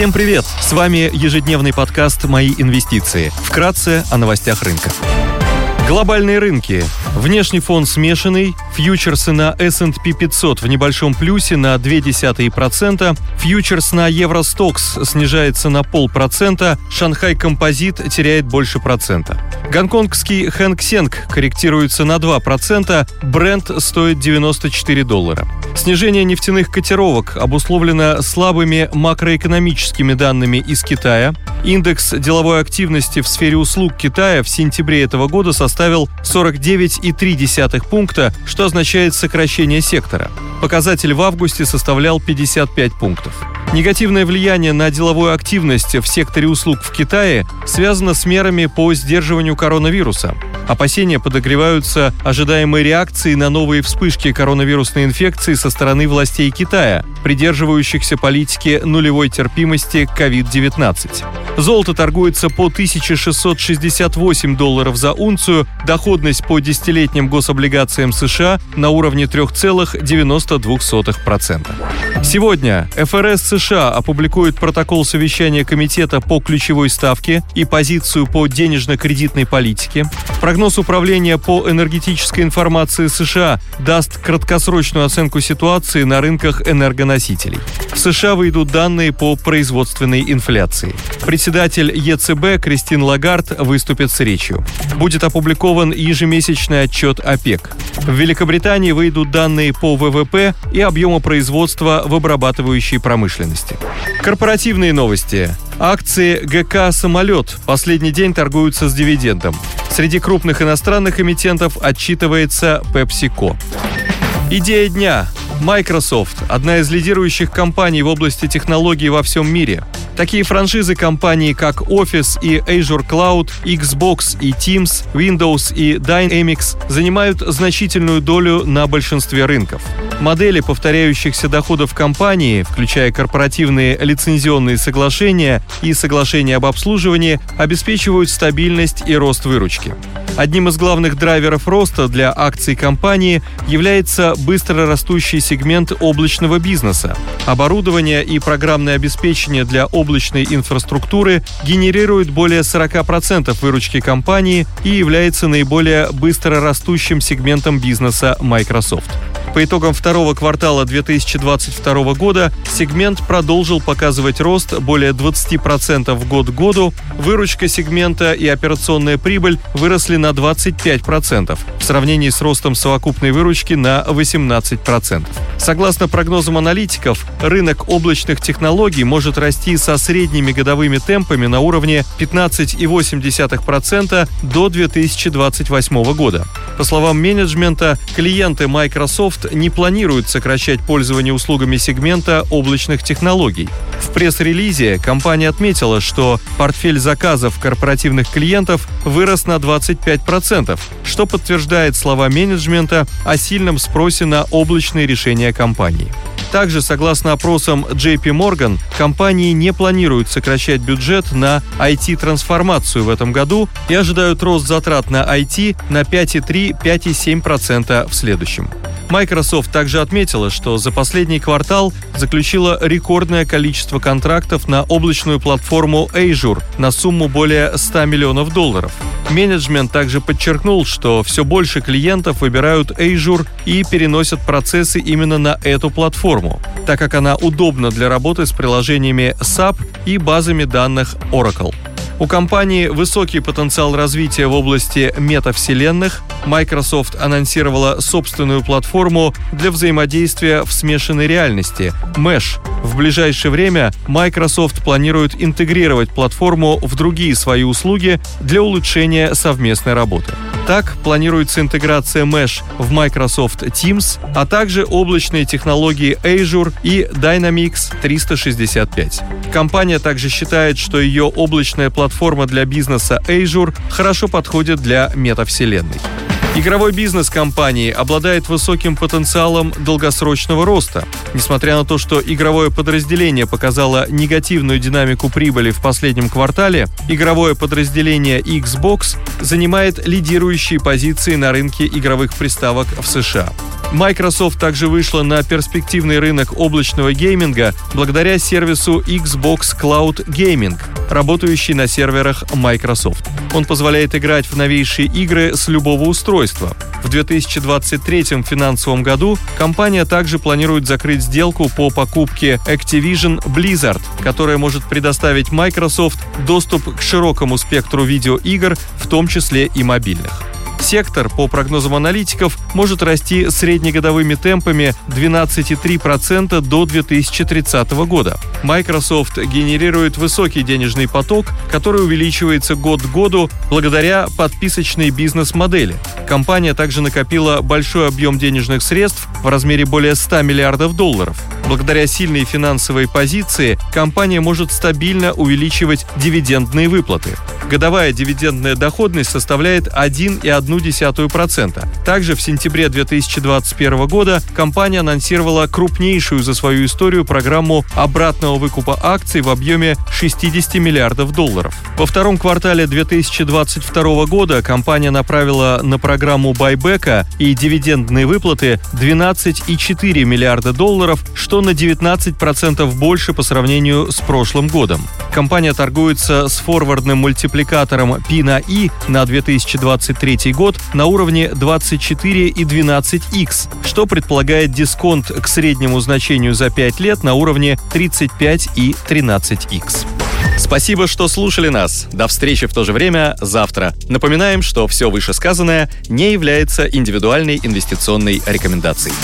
Всем привет! С вами ежедневный подкаст «Мои инвестиции». Вкратце о новостях рынка. Глобальные рынки. Внешний фон смешанный. Фьючерсы на S&P 500 в небольшом плюсе на 0,2%. Фьючерс на Евростокс снижается на полпроцента. Шанхай Композит теряет больше процента. Гонконгский Хэнк Сенг корректируется на 2%. Бренд стоит 94 доллара. Снижение нефтяных котировок обусловлено слабыми макроэкономическими данными из Китая. Индекс деловой активности в сфере услуг Китая в сентябре этого года составил 49,3 пункта, что означает сокращение сектора. Показатель в августе составлял 55 пунктов. Негативное влияние на деловую активность в секторе услуг в Китае связано с мерами по сдерживанию коронавируса. Опасения подогреваются ожидаемой реакцией на новые вспышки коронавирусной инфекции со стороны властей Китая, придерживающихся политики нулевой терпимости к COVID-19. Золото торгуется по 1668 долларов за унцию, доходность по десятилетним гособлигациям США на уровне 3,92%. Сегодня ФРС США опубликует протокол совещания Комитета по ключевой ставке и позицию по денежно-кредитной политике. Прогноз управления по энергетической информации США даст краткосрочную оценку ситуации на рынках энергоносителей. В США выйдут данные по производственной инфляции. Председатель ЕЦБ Кристин Лагард выступит с речью. Будет опубликован ежемесячный отчет ОПЕК. В Великобритании выйдут данные по ВВП и объему производства в обрабатывающей промышленности. Корпоративные новости. Акции ГК «Самолет» последний день торгуются с дивидендом. Среди крупных иностранных эмитентов отчитывается PepsiCo. Идея дня. Microsoft – одна из лидирующих компаний в области технологий во всем мире. Такие франшизы компаний, как Office и Azure Cloud, Xbox и Teams, Windows и Dynamics занимают значительную долю на большинстве рынков. Модели повторяющихся доходов компании, включая корпоративные лицензионные соглашения и соглашения об обслуживании, обеспечивают стабильность и рост выручки. Одним из главных драйверов роста для акций компании является быстро растущий сегмент облачного бизнеса. Оборудование и программное обеспечение для облачной инфраструктуры генерирует более 40% выручки компании и является наиболее быстро растущим сегментом бизнеса Microsoft. По итогам второго квартала 2022 года сегмент продолжил показывать рост более 20% в год к году. Выручка сегмента и операционная прибыль выросли на 25% в сравнении с ростом совокупной выручки на 18%. Согласно прогнозам аналитиков, рынок облачных технологий может расти со средними годовыми темпами на уровне 15,8% до 2028 года. По словам менеджмента, клиенты Microsoft не планируют сокращать пользование услугами сегмента облачных технологий. В пресс-релизе компания отметила, что портфель заказов корпоративных клиентов вырос на 25%, что подтверждает слова менеджмента о сильном спросе на облачные решения компании. Также, согласно опросам JP Morgan, компании не планируют сокращать бюджет на IT-трансформацию в этом году и ожидают рост затрат на IT на 5,3-5,7% в следующем. Microsoft также отметила, что за последний квартал заключила рекордное количество контрактов на облачную платформу Azure на сумму более 100 миллионов долларов. Менеджмент также подчеркнул, что все больше клиентов выбирают Azure и переносят процессы именно на эту платформу, так как она удобна для работы с приложениями SAP и базами данных Oracle. У компании высокий потенциал развития в области метавселенных. Microsoft анонсировала собственную платформу для взаимодействия в смешанной реальности – Mesh. В ближайшее время Microsoft планирует интегрировать платформу в другие свои услуги для улучшения совместной работы. Так, планируется интеграция Mesh в Microsoft Teams, а также облачные технологии Azure и Dynamics 365. Компания также считает, что ее облачная платформа для бизнеса Azure хорошо подходит для метавселенной. Игровой бизнес компании обладает высоким потенциалом долгосрочного роста. Несмотря на то, что игровое подразделение показало негативную динамику прибыли в последнем квартале, игровое подразделение Xbox занимает лидирующие позиции на рынке игровых приставок в США. Microsoft также вышла на перспективный рынок облачного гейминга благодаря сервису Xbox Cloud Gaming, работающий на серверах Microsoft. Он позволяет играть в новейшие игры с любого устройства. В 2023 финансовом году компания также планирует закрыть сделку по покупке Activision Blizzard, которая может предоставить Microsoft доступ к широкому спектру видеоигр, в том числе и мобильных. Сектор, по прогнозам аналитиков, может расти среднегодовыми темпами 12,3% до 2030 года. Microsoft генерирует высокий денежный поток, который увеличивается год к году благодаря подписочной бизнес-модели. Компания также накопила большой объем денежных средств в размере более 100 миллиардов долларов. Благодаря сильной финансовой позиции компания может стабильно увеличивать дивидендные выплаты. Годовая дивидендная доходность составляет 1,1%. Также в сентябре 2021 года компания анонсировала крупнейшую за свою историю программу обратного выкупа акций в объеме 60 миллиардов долларов. Во втором квартале 2022 года компания направила на программу байбека и дивидендные выплаты 12,4 миллиарда долларов, на 19% больше по сравнению с прошлым годом. Компания торгуется с форвардным мультипликатором P на I на 2023 год на уровне 24 и 12x, что предполагает дисконт к среднему значению за 5 лет на уровне 35 и 13x. Спасибо, что слушали нас. До встречи в то же время завтра. Напоминаем, что все вышесказанное не является индивидуальной инвестиционной рекомендацией.